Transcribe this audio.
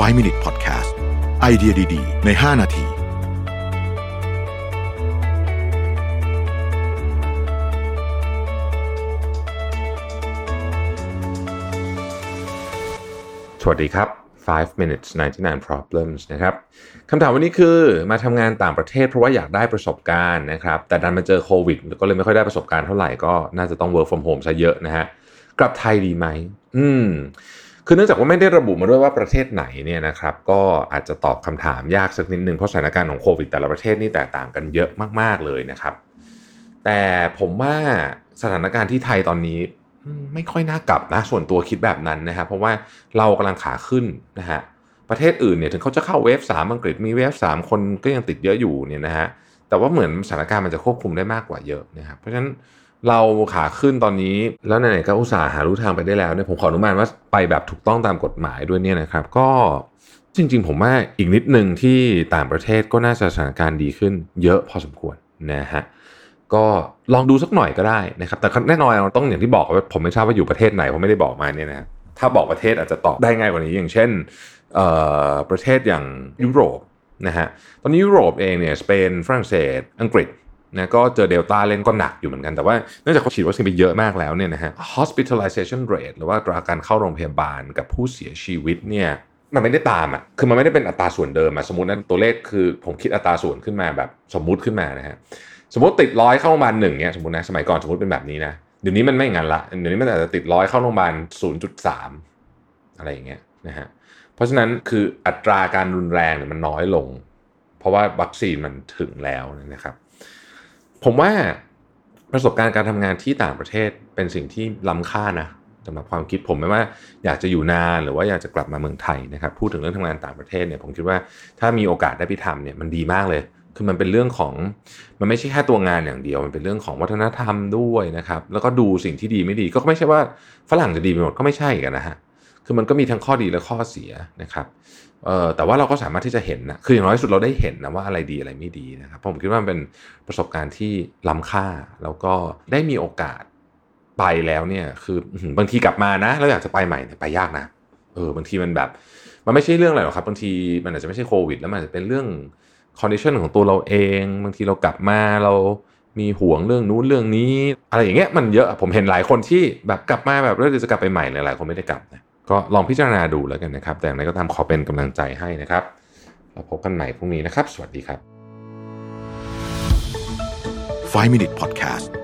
5 Minute Podcast ไอเดียดี ๆ ใน 5 นาทีสวัสดีครับ 5 minutes 99 problems นะครับคำถามวันนี้คือมาทำงานต่างประเทศเพราะว่าอยากได้ประสบการณ์นะครับ แต่ดันมาเจอโควิดก็เลยไม่ค่อยได้ประสบการณ์เท่าไหร่ก็น่าจะต้อง work from home ซะเยอะนะฮะ กลับไทยดีไหม อืม คือเนื่องจากว่าไม่ได้ระบุมาด้วยว่าประเทศไหนเนี่ยนะครับก็อาจจะตอบคำถามยากสักนิดนึงเพราะสถานการณ์ของโควิดแต่ละประเทศนี่แตกต่างกันเยอะมาก ๆเลยนะครับ แต่ผมว่าสถานการณ์ที่ไทยตอนนี้ไม่ค่อยน่ากลับนะส่วนตัวคิดแบบนั้นนะครับเพราะว่าเรากำลังขาขึ้นนะฮะประเทศอื่นเนี่ยถึงเขาจะเข้าเวฟสามอังกฤษมีเวฟสามคนก็ยังติดเยอะอยู่เนี่ยนะฮะแต่ว่าเหมือนสถานการณ์มันจะควบคุมได้มากกว่าเยอะนะครับเพราะฉะนั้น เราขาขึ้นตอนนี้ แล้วไหนๆก็อุตส่าห์หารู้ทางไปได้แล้วเนี่ยผมขออนุมานว่าไปแบบถูกต้องตามกฎหมายด้วยเนี่ยนะครับ ก็จริง ๆ ผมว่าอีกนิดหนึ่งที่ต่างประเทศก็น่าจะสถานการณ์ดีขึ้น เยอะพอสมควรนะฮะก็ลองดูสักหน่อยก็ได้นะครับ แต่แน่นอนเราต้องอย่างที่บอกว่าผมไม่ทราบว่าอยู่ประเทศไหนผมไม่ได้บอกมาเนี่ยนะถ้าบอกประเทศอาจจะตอบได้ง่ายกว่านี้ อย่างเช่นประเทศอย่างยุโรปนะฮะตอนนี้ยุโรปเองเนี่ยสเปนฝรั่งเศส อังกฤษ นะก็เจอเดลต้าเล่นก็หนักอยู่เหมือนกัน แต่ว่าเนื่องจากเขาฉีดวัคซีนไปเยอะมากแล้วเนี่ยนะฮะ hospitalization rate หรือว่าอัตราการเข้าโรงพยาบาลกับผู้เสียชีวิตเนี่ยมันไม่ได้ตามอะ คือมันไม่ได้เป็นอัตราส่วนเดิมอะ สมมตินั้นตัวเลขคือผมคิดอัตราส่วนขึ้นมาแบบสมมุติขึ้นมานะฮะ สมมติติดร้อยเข้าโรงพยาบาลหนึ่งเนี่ยสมมตินะสมัยก่อนสมมติเป็นแบบนี้นะ เดี๋ยวนี้มันไม่งั้นละ เดี๋ยวนี้มันอาจจะติดร้อยเข้าโรงพยาบาลศูนย์จุดสามอะไรอย่างเงี้ยนะฮะ เพราะฉะนั้นคืออัตราการรุนแรงเนี่ยมันน้อยลง เพราะว่าวัคซีนมันถึงแล้วนะครับ ผมว่าประสบการณ์การทำงานที่ต่างประเทศเป็นสิ่งที่ล้ำค่านะสำหรับความคิดผมไม่ว่าอยากจะอยู่นานหรือว่าอยากจะกลับมาเมืองไทยนะครับพูดถึงเรื่องทำงานต่างประเทศเนี่ยผมคิดว่าถ้ามีโอกาสได้ไปทำเนี่ยมันดีมากเลย คือมันเป็นเรื่องของมันไม่ใช่แค่ตัวงานอย่างเดียว มันเป็นเรื่องของวัฒนธรรมด้วยนะครับแล้วก็ดูสิ่งที่ดีไม่ดีก็ไม่ใช่ว่าฝรั่งจะดีไปหมดก็ไม่ใช่กันนะฮะ คือมันก็มีทั้งข้อดีและข้อเสียนะครับเอ่อแต่ว่าเราก็สามารถที่จะเห็นนะคืออย่างน้อยสุดเราได้เห็นนะว่าอะไรดีอะไรไม่ดีนะครับผมคิดว่ามันเป็นประสบการณ์ที่ล้ำค่าแล้วก็ได้มีโอกาสไปแล้วเนี่ยคืออื้อหือบางทีกลับมานะเราอยากจะไปใหม่เนี่ยไปยากนะเออบางทีมันแบบ มันไม่ใช่เรื่องอะไรหรอกครับบางทีมันอาจจะไม่ใช่โควิด แล้วมันอาจจะเป็นเรื่อง condition ของตัวเราเอง บางทีเรากลับมาเรามีห่วงเรื่องนู้นเรื่องนี้ อะไรอย่างเงี้ยมันเยอะผมเห็นหลายคนที่แบบกลับมาแบบเรื่องจะกลับไปใหม่หลายๆคนไม่ได้กลับนะ ก็ลองพิจารณาดูแล้วกันนะครับ แต่อย่างไรก็ตามขอเป็นกำลังใจให้นะครับเราพบกันใหม่พรุ่งนี้นะครับ สวัสดีครับ 5 Minute Podcast